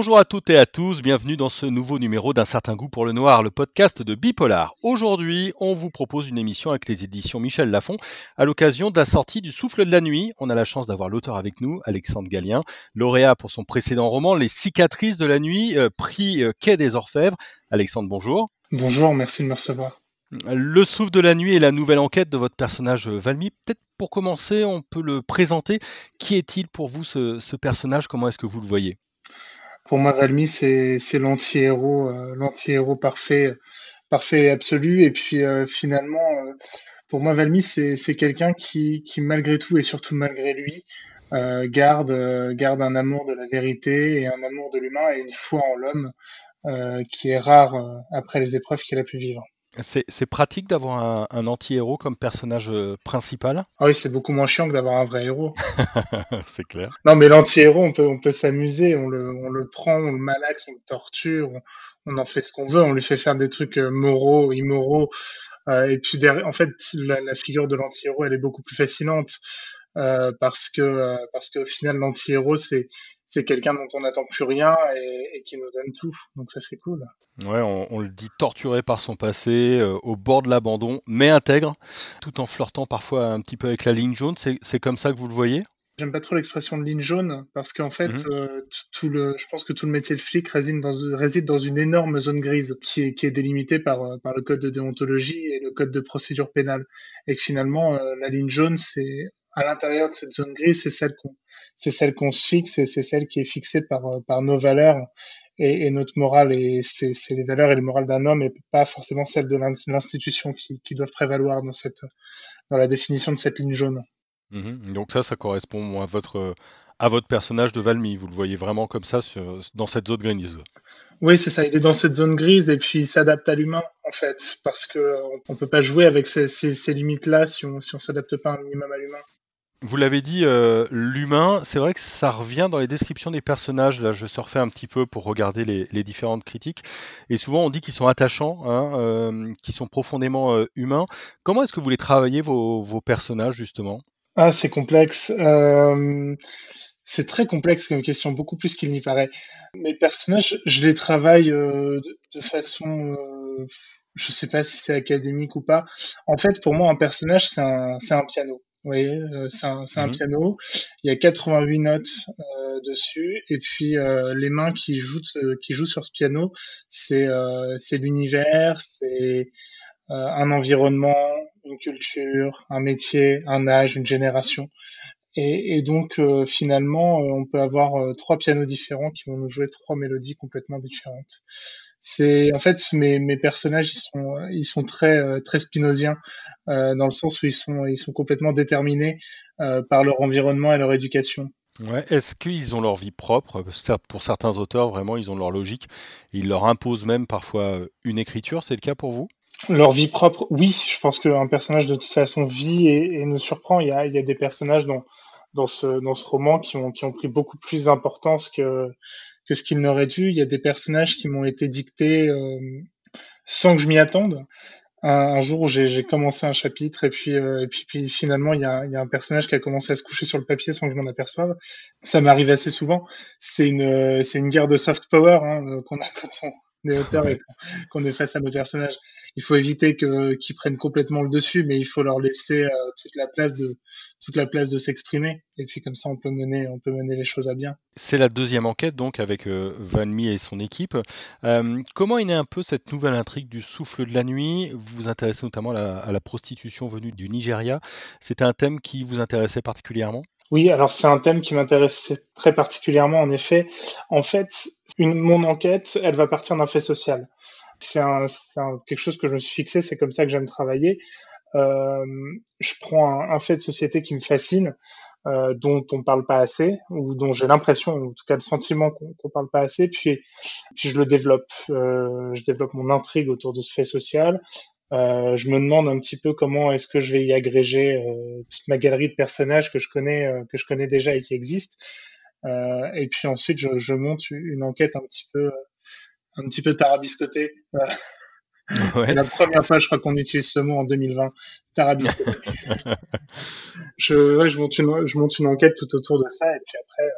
Bonjour à toutes et à tous, bienvenue dans ce nouveau numéro d'un certain goût pour le noir, le podcast de Bipolar. Aujourd'hui, on vous propose une émission avec les éditions Michel Lafon à l'occasion de la sortie du Souffle de la nuit. On a la chance d'avoir l'auteur avec nous, Alexandre Gallien, lauréat pour son précédent roman Les cicatrices de la nuit, euh, prix euh, Quai des Orfèvres. Alexandre, bonjour. Bonjour, merci de me recevoir. Le souffle de la nuit est la nouvelle enquête de votre personnage euh, Valmy. Peut-être pour commencer, on peut le présenter. Qui est-il pour vous ce, ce personnage? Comment est-ce que vous le voyez? Pour moi, Valmy, c'est l'anti-héros, euh, l'anti-héros parfait, parfait et absolu. Et puis euh, finalement, euh, pour moi, Valmy, c'est quelqu'un qui, malgré tout et surtout malgré lui, garde, un amour de la vérité et un amour de l'humain et une foi en l'homme qui est rare après les épreuves qu'il a pu vivre. C'est pratique d'avoir un, anti-héros comme personnage euh, principal? Ah oui, c'est beaucoup moins chiant que d'avoir un vrai héros. c'est clair. Non, mais l'anti-héros, on peut, on peut s'amuser, on le, on le prend, on le malaxe, on le torture, on, en fait ce qu'on veut, on lui fait faire des trucs euh, moraux, immoraux. Euh, et puis, en fait, la, la figure de l'anti-héros, elle est beaucoup plus fascinante. Euh, parce que euh, parce qu'au final l'anti-héros c'est c'est quelqu'un dont on n'attend plus rien et, qui nous donne tout. Donc ça c'est cool. Ouais, on, le dit torturé par son passé, euh, au bord de l'abandon, mais intègre, tout en flirtant parfois un petit peu avec la ligne jaune. C'est comme ça que vous le voyez? J'aime pas trop l'expression de ligne jaune parce qu'en fait, mhm. tout le, je pense que tout le métier de flic réside dans, réside dans une énorme zone grise qui est, qui est délimitée par, par le code de déontologie et le code de procédure pénale. Et que finalement, la ligne jaune, c'est à l'intérieur de cette zone grise, c'est celle qu'on, c'est celle qu'on se fixe et c'est celle qui est fixée par, euh, par nos valeurs et, et notre morale. Et c'est, c'est les valeurs et le moral d'un homme et pas forcément celle de l'institution qui, qui doivent prévaloir dans cette, dans la définition de cette ligne jaune. Mmh Donc ça, ça correspond à votre, à votre personnage de Valmy. Vous le voyez vraiment comme ça sur, dans cette zone grise. Oui, c'est ça. Il est dans cette zone grise et puis il s'adapte à l'humain en fait, parce que on peut pas jouer avec ces, ces, ces limites-là si on si on s'adapte pas un minimum à l'humain. Vous l'avez dit, euh, l'humain, c'est vrai que ça revient dans les descriptions des personnages. Là, je surfais un petit peu pour regarder les, différentes critiques. Et souvent, on dit qu'ils sont attachants, hein, euh, qu'ils sont profondément euh, humains. Comment est-ce que vous les travaillez, vos, personnages, justement? Ah, c'est complexe. c'est très complexe comme question, beaucoup plus qu'il n'y paraît. Mes personnages, je les travaille de, de, façon... je sais pas si c'est académique ou pas. En fait, pour moi, un personnage, c'est un, un piano. Oui, euh, c'est un, un mmh piano. Il y a 88 notes euh, dessus, et puis euh, les mains qui jouent, qui jouent sur ce piano, c'est c'est l'univers, c'est un environnement, une culture, un métier, un âge, une génération. Et, et donc finalement, on peut avoir trois pianos différents qui vont nous jouer trois mélodies complètement différentes c'est en fait mes, mes personnages ils sont ils sont très euh, très spinoziens euh, dans le sens où ils sont ils sont complètement déterminés euh, par leur environnement et leur éducation. Ouais. Est-ce qu'ils ont leur vie propre? Pour certains auteurs, vraiment, ils ont leur logique. Ils leur imposent même parfois une écriture. C'est le cas pour vous? Leur vie propre, oui. Je pense qu'un personnage de toute façon vit et, et nous surprend. Il y a, il y a des personnages dans, dans, ce, dans ce roman qui ont, qui ont pris beaucoup plus d'importance que, que ce qu'il n'aurait dû. Il y a des personnages qui m'ont été dictés euh, sans que je m'y attende. Un, jour où j'ai commencé un chapitre et puis, euh, et puis, finalement il y, a, y, a, un personnage qui a commencé à se coucher sur le papier sans que je m'en aperçoive. Ça m'arrive assez souvent. C'est une, c'est une guerre de soft power hein, qu'on a quand on est auteur et qu'on est face à nos personnages. Il faut éviter que qu'ils prennent complètement le dessus, mais il faut leur laisser euh, toute la place de toute la place de s'exprimer. Et puis comme ça, on peut mener, on peut mener les choses à bien. C'est la deuxième enquête donc avec euh, Van Mi et son équipe. Euh, comment est née un peu cette nouvelle intrigue du souffle de la nuit? Vous vous intéressez notamment à la, prostitution venue du Nigeria. C'était un thème qui vous intéressait particulièrement? Oui, alors c'est un thème qui m'intéressait très particulièrement en effet. En fait, mon enquête, elle va partir d'un fait social. C'est quelque chose que je me suis fixé, c'est comme ça que j'aime travailler. Euh, je prends un, fait de société qui me fascine, euh, dont on parle pas assez, ou dont j'ai l'impression, en tout cas le sentiment qu'on qu parle pas assez, puis, puis je le développe. Euh, je développe mon intrigue autour de ce fait social. Euh, je me demande un petit peu comment est-ce que je vais y agréger euh, toute ma galerie de personnages que je connais, euh, que je connais déjà et qui existent. et puis ensuite, je, je, monte une enquête un petit peu, un petit peu tarabiscotée. Ouais. La première fois, je crois qu'on utilise ce mot en 2020. Tarabiscoté. je, ouais, je, monte une, je monte une enquête tout autour de ça, et puis après,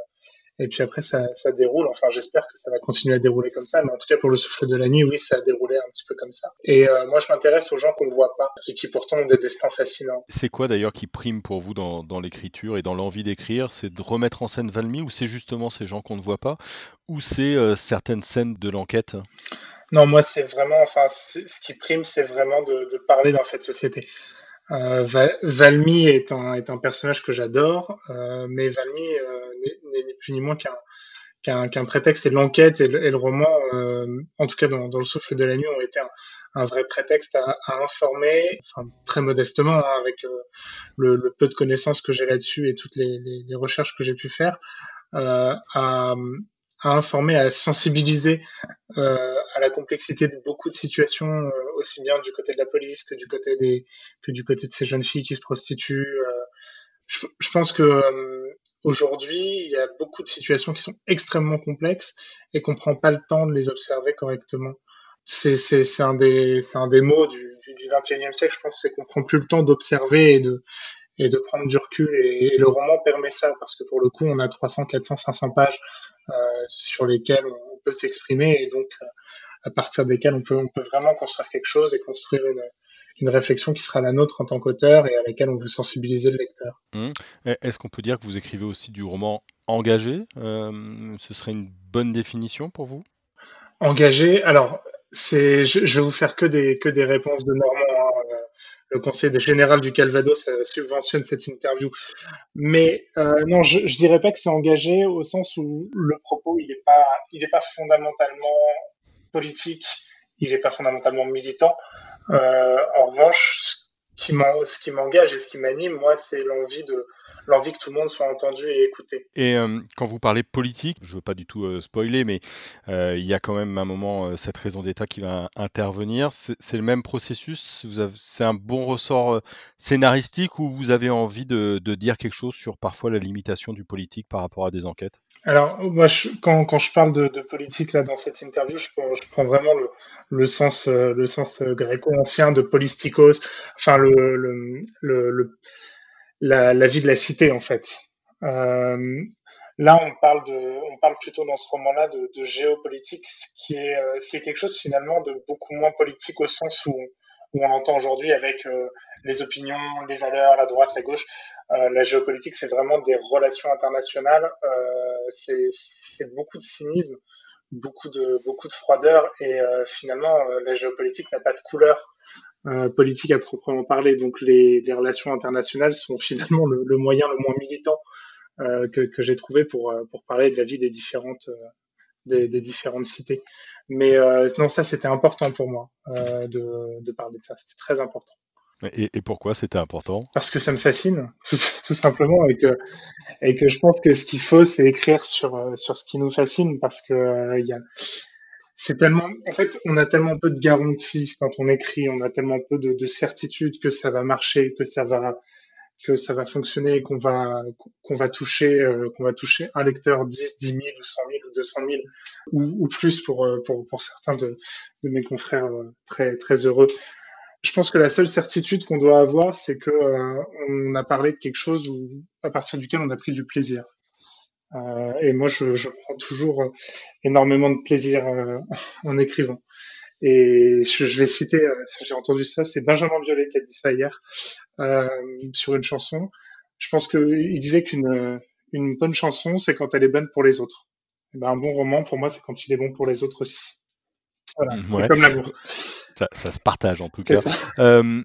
Et puis après, ça, ça déroule. Enfin, j'espère que ça va continuer à dérouler comme ça. Mais en tout cas, pour le souffle de la nuit, oui, ça a déroulé un petit peu comme ça. Et euh, moi, je m'intéresse aux gens qu'on ne voit pas et qui pourtant ont des destins fascinants. C'est quoi d'ailleurs qui prime pour vous dans, dans l'écriture et dans l'envie d'écrire? C'est de remettre en scène Valmy ou c'est justement ces gens qu'on ne voit pas? Ou c'est euh, certaines scènes de l'enquête? Non, moi, c'est vraiment, enfin, ce qui prime, c'est vraiment de, de parler d'un fait de société. Euh, Valmy est un, personnage que j'adore, euh, mais Valmy euh, n'est plus ni moins qu'un prétexte. Et l'enquête et, le roman, en tout cas dans, le souffle de la nuit, ont été un, vrai prétexte à, informer, enfin, très modestement, hein, avec le, peu de connaissances que j'ai là-dessus et toutes les, les, recherches que j'ai pu faire, à, à informer, à sensibiliser euh, à la complexité de beaucoup de situations, euh, aussi bien du côté de la police que du côté des que du côté de ces jeunes filles qui se prostituent. Euh. Je, je, pense que euh, aujourd'hui, il y a beaucoup de situations qui sont extrêmement complexes et qu'on prend pas le temps de les observer correctement. C'est c'est un des c'est un des mots du, du, du 21e siècle. Je pense c'est qu'on prend plus le temps d'observer et de et de prendre du recul. Et, le roman permet ça parce que pour le coup, on a 300, 400, 500 pages sur lesquelles on peut s'exprimer et donc euh, à partir desquelles on peut, on peut vraiment construire quelque chose et construire une, une réflexion qui sera la nôtre en tant qu'auteur et à laquelle on veut sensibiliser le lecteur. Mmh. Est-ce qu'on peut dire que vous écrivez aussi du roman engagé? Euh, Ce serait une bonne définition pour vous? Engagé, alors c'est, je, je, vais vous faire que des que des réponses de Normand. Hein le conseiller général du Calvados subventionne cette interview. Mais euh, non, je, je dirais pas que c'est engagé au sens où le propos il n'est pas il est pas fondamentalement politique, il n'est pas fondamentalement militant. Euh, en revanche, ce qui m'engage et ce qui m'anime, moi, c'est l'envie de l'envie que tout le monde soit entendu et écouté. Et euh, quand vous parlez politique, je veux pas du tout euh, spoiler, mais euh, il y a quand même un moment euh, cette raison d'État qui va intervenir. C'est le même processus? C'est un bon ressort euh, scénaristique ou vous avez envie de, de dire quelque chose sur parfois la limitation du politique par rapport à des enquêtes? Alors, moi, je, quand, quand, je parle de, de, politique là dans cette interview, je, je prends vraiment le, le sens, le sens gréco-ancien de polistikos, enfin le, le, le la, vie de la cité en fait. Euh, là, on parle plutôt dans ce roman-là de, géopolitique, ce qui est, euh, quelque chose finalement de beaucoup moins politique au sens où, on entend aujourd'hui avec euh, les opinions, les valeurs, la droite, la gauche. La géopolitique, c'est vraiment des relations internationales. C'est beaucoup de cynisme, beaucoup de froideur, et finalement, la géopolitique n'a pas de couleur euh, politique à proprement parler. Donc, les, les relations internationales sont finalement le, le moyen le moins militant que, que j'ai trouvé pour pour parler de la vie des différentes des, des, différentes cités. Mais euh, non, ça c'était important pour moi euh, de, de, parler de ça. C'était très important. Et, et pourquoi c'était important? Parce que ça me fascine, tout, tout, simplement, et que et que je pense que ce qu'il faut, c'est écrire sur euh, sur ce qui nous fascine, parce que euh, il y a c'est tellement, en fait, on a tellement peu de garanties quand on écrit, on a tellement peu de, de certitude que ça va marcher, que ça va que ça va fonctionner qu'on va qu'on va toucher euh, qu'on va toucher un lecteur 10, 10 000 ou 100 000 ou 200 000 ou, ou plus pour, euh, pour pour certains de, de mes confrères euh, très très heureux. Je pense que la seule certitude qu'on doit avoir, c'est que euh, on a parlé de quelque chose où, à partir duquel on a pris du plaisir. Euh, et moi, je, je, prends toujours énormément de plaisir en écrivant. Et je, je vais citer, euh, j'ai entendu ça, c'est Benjamin Biolay qui a dit ça hier euh, sur une chanson. Je pense qu'il disait qu'une une bonne chanson, c'est quand elle est bonne pour les autres. Et ben, un bon roman, pour moi, c'est quand il est bon pour les autres aussi. Voilà, ouais. comme l'amour. Ça, ça, se partage en tout cas. Euh,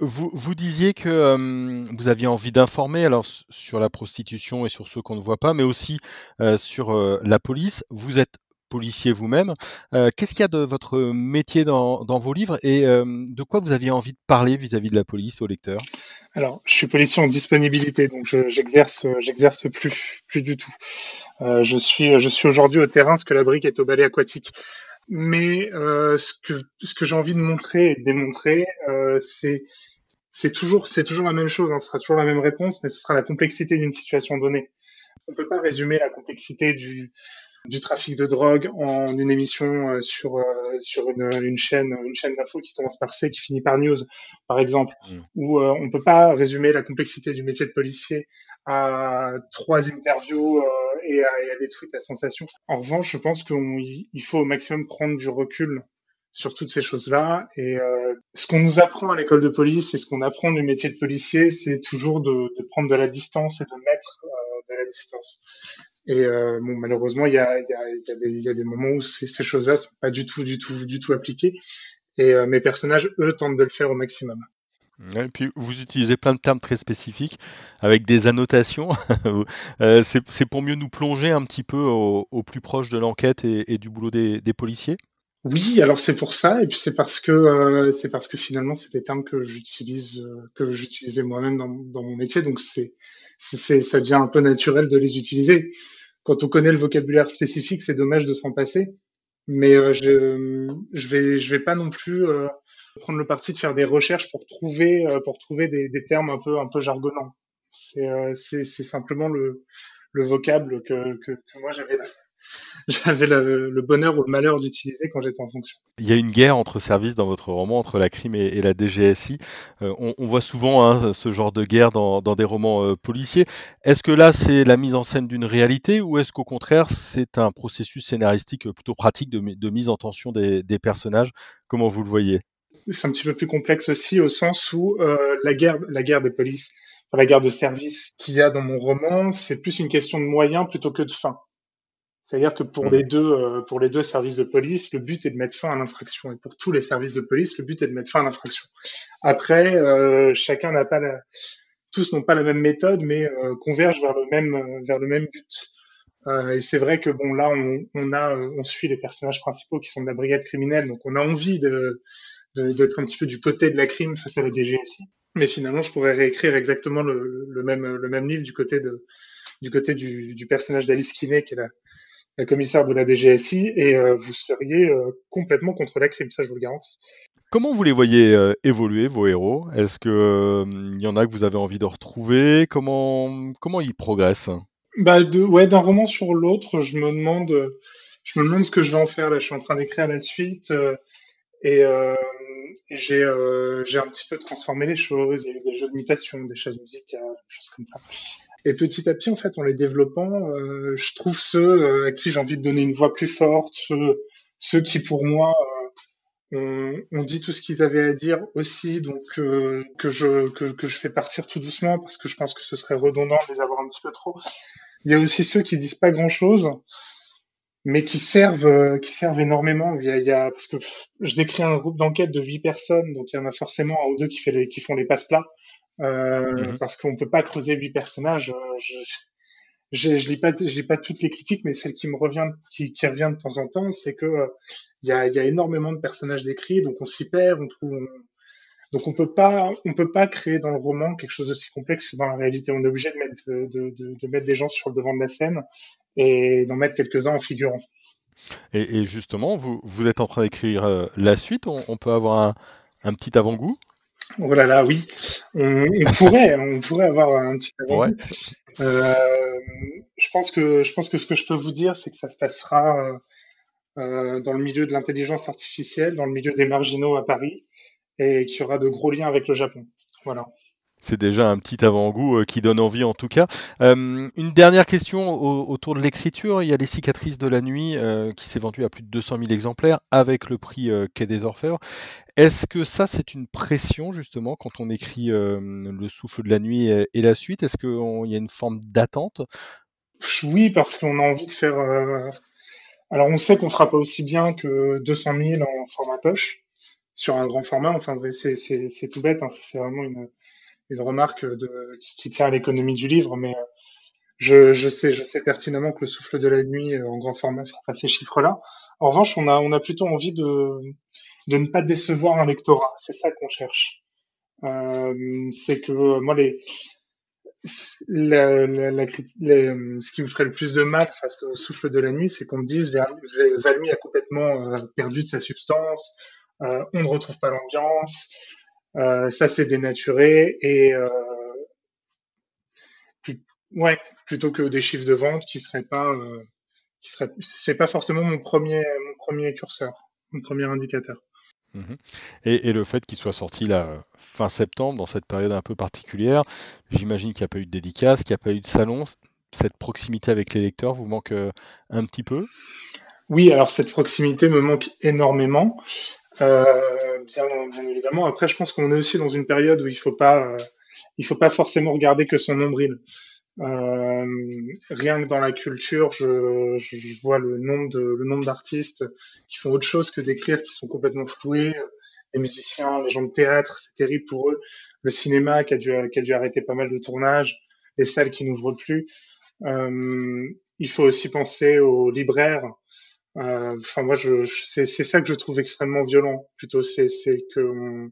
vous, vous disiez que euh, vous aviez envie d'informer alors sur la prostitution et sur ceux qu'on ne voit pas, mais aussi euh, sur euh, la police. Vous êtes policier vous-même. Euh, Qu'est-ce qu'il y a de votre métier dans, dans vos livres et euh, de quoi vous aviez envie de parler vis-à-vis -vis de la police au lecteur Alors, je suis policier en disponibilité, donc j'exerce, j'exerce plus, plus du tout. Euh, je suis, je suis aujourd'hui au terrain, ce que la brique est au balai aquatique. Mais euh, ce que, ce que j'ai envie de montrer et de démontrer, euh, c'est c'est toujours, c'est toujours la même chose, hein, ce sera toujours la même réponse, mais ce sera la complexité d'une situation donnée. On peut pas résumer la complexité du, du trafic de drogue en une émission euh, sur sur une, une, chaîne une chaîne d'info qui commence par C qui finit par news par exemple mmh. où euh, on peut pas résumer la complexité du métier de policier à trois interviews et à, tweets à sensation. En revanche, je pense qu'il faut au maximum prendre du recul sur toutes ces choses-là. Et euh, ce qu'on nous apprend à l'école de police et ce qu'on apprend du métier de policier, c'est toujours de, de, prendre de la distance et de mettre euh, de la distance. Et euh, bon, malheureusement, il y a, y, a, y, a y a, des moments où ces, ces choses-là sont pas du tout, du tout, du tout appliquées. Et euh, mes personnages, eux, tentent de le faire au maximum. Et puis vous utilisez plein de termes très spécifiques avec des annotations. euh, c'est pour mieux nous plonger un petit peu au, plus proche de l'enquête et, du boulot des, policiers? Oui, alors c'est pour ça, et puis c'est parce que euh, c'est parce que finalement c'est des termes que j'utilise, euh, que j'utilisais moi-même dans, mon métier, donc c'est, ça devient un peu naturel de les utiliser. Quand on connaît le vocabulaire spécifique, c'est dommage de s'en passer, mais euh, je, je vais, je vais pas non plus euh, prendre le parti de faire des recherches pour trouver, euh, pour trouver des, des, termes un peu, un peu jargonnants. C'est, c'est, c'est simplement le, le vocable que, que, que moi j'avais. j'avais le, le, bonheur ou le malheur d'utiliser quand j'étais en fonction. Il y a une guerre entre services dans votre roman, entre la crime et, et la DGSI. Euh, on, on, voit souvent hein, ce genre de guerre dans, dans des romans euh, policiers. Est-ce que là, c'est la mise en scène d'une réalité ou est-ce qu'au contraire, c'est un processus scénaristique plutôt pratique de, de mise en tension des, des, personnages? Comment vous le voyez? C'est un petit peu plus complexe aussi au sens où euh, la, guerre, la guerre des polices, la guerre de service qu'il y a dans mon roman, c'est plus une question de moyens plutôt que de fin. C'est-à-dire que pour les deux, euh, pour les deux services de police, le but est de mettre fin à l'infraction. Et pour tous les services de police, le but est de mettre fin à l'infraction. Après, euh, chacun n'a pas la, tous n'ont pas la même méthode, mais euh, convergent vers le même, vers le même but. Euh, et c'est vrai que bon, là, on, on a, on suit les personnages principaux qui sont de la brigade criminelle, donc on a envie de, d'être un petit peu du côté de la crime face à la DGSI. Mais finalement, je pourrais réécrire exactement le, le même, le même livre du côté de, du côté du, du personnage d'Alice Kinney, qui est la, la commissaire de la DGSI, et euh, vous seriez euh, complètement contre la crime, ça je vous le garantis. Comment vous les voyez euh, évoluer, vos héros? Est-ce qu'il il y en a que vous avez envie de retrouver? Comment, comment ils progressent? Bah de, ouais, D'un roman sur l'autre, je me demande je me demande ce que je vais en faire. Là, je suis en train d'écrire la suite et, euh, et j'ai un petit peu transformé les choses. Il y a eu des jeux de mutation, des chaises musicales, des choses comme ça. Et petit à petit, en fait, en les développant, euh, je trouve ceux euh, à qui j'ai envie de donner une voix plus forte, ceux, qui, pour moi, euh, ont, ont, dit tout ce qu'ils avaient à dire aussi, donc euh, que je que, je fais partir tout doucement parce que je pense que ce serait redondant de les avoir un petit peu trop. Il y a aussi ceux qui disent pas grand chose, mais qui servent qui servent énormément. Il y a, parce que je décris un groupe d'enquête de huit personnes, donc il y en a forcément un ou deux qui qui font les passe plats euh, mmh. parce qu'on peut pas creuser huit personnages. Euh, je, je, je, lis pas, je lis pas toutes les critiques, mais celle qui me revient, qui, qui revient de temps en temps, c'est que il euh, y, a, y, a, énormément de personnages décrits, donc on s'y perd, on trouve, on, donc on peut pas, on peut pas créer dans le roman quelque chose d'aussi complexe que dans la réalité. On est obligé de mettre, de, de, de mettre des gens sur le devant de la scène et d'en mettre quelques-uns en figurant. Et, et, justement, vous, vous êtes en train d'écrire euh, la suite. On, on peut avoir un, un petit avant-goût? Oh là là, oui. On, on pourrait, on pourrait avoir un petit. Ouais. Euh, je pense que je pense que ce que je peux vous dire, c'est que ça se passera euh, dans le milieu de l'intelligence artificielle, dans le milieu des marginaux à Paris, et qu'il y aura de gros liens avec le Japon. Voilà. C'est déjà un petit avant-goût euh, qui donne envie en tout cas. Euh, une dernière question au, autour de l'écriture. Il y a les cicatrices de la nuit euh, qui s'est vendu à plus de 200 000 exemplaires avec le prix Quai des Orfèvres. Est-ce que ça c'est une pression justement quand on écrit Le souffle de la nuit et, la suite? Est-ce qu'il y a une forme d'attente? Oui, parce qu'on a envie de faire... Alors on sait qu'on fera pas aussi bien que 200 000 en format poche sur un grand format. Enfin c'est tout bête, hein. c'est vraiment une une remarque qui, tient à l'économie du livre, mais euh, je, sais, je sais pertinemment que le souffle de la nuit euh, en grand format fera pas ces chiffres-là. En revanche, on a, plutôt envie de, ne pas décevoir un lectorat. C'est ça qu'on cherche. Euh, c'est que moi, les, ce qui me ferait le plus de mal face au souffle de la nuit, c'est qu'on me dise Valmy a complètement perdu de sa substance, on ne retrouve pas l'ambiance, ça c'est dénaturé et euh, ouais, plutôt que des chiffres de vente qui seraient pas, euh, qui seraient, c'est pas forcément mon premier, mon premier curseur, mon premier indicateur. Et, et, le fait qu'il soit sorti là fin septembre, dans cette période un peu particulière, j'imagine qu'il n'y a pas eu de dédicace, qu'il n'y a pas eu de salon. cette proximité avec les lecteurs vous manque un petit peu? Oui, alors cette proximité me manque énormément. Bien, évidemment. Après, je pense qu'on est aussi dans une période où il faut pas, il faut pas forcément regarder que son nombril. Euh, rien que dans la culture, je, je, vois le nombre de le nombre d'artistes qui font autre chose que d'écrire, qui sont complètement floués. Les musiciens, les gens de théâtre, c'est terrible pour eux. Le cinéma qui a dû qui a dû arrêter pas mal de tournages, les salles qui n'ouvrent plus. Euh, il faut aussi penser aux libraires. Euh, enfin, moi, je, c'est ça que je trouve extrêmement violent. Plutôt, c'est c'est que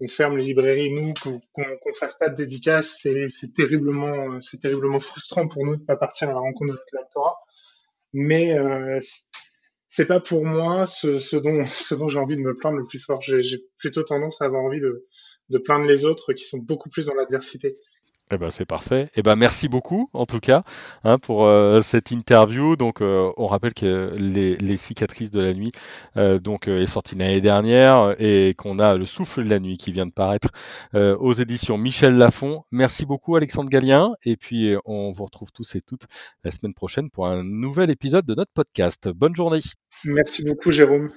on ferme les librairies, nous, qu'on qu'on fasse pas de dédicaces, c'est terriblement, c'est terriblement frustrant pour nous de pas partir à la rencontre de notre. Mais euh, c'est pas pour moi ce, ce dont, ce dont j'ai envie de me plaindre le plus fort. J'ai plutôt tendance à avoir envie de, de plaindre les autres qui sont beaucoup plus dans l'adversité. Eh ben c'est parfait. Eh ben merci beaucoup en tout cas hein, pour euh, cette interview. Donc euh, on rappelle que les, cicatrices de la nuit euh, donc est sorti l'année dernière et qu'on a le souffle de la nuit qui vient de paraître aux éditions Michel Lafon. Merci beaucoup Alexandre Gallien et puis on vous retrouve tous et toutes la semaine prochaine pour un nouvel épisode de notre podcast. Bonne journée. Merci beaucoup Jérôme.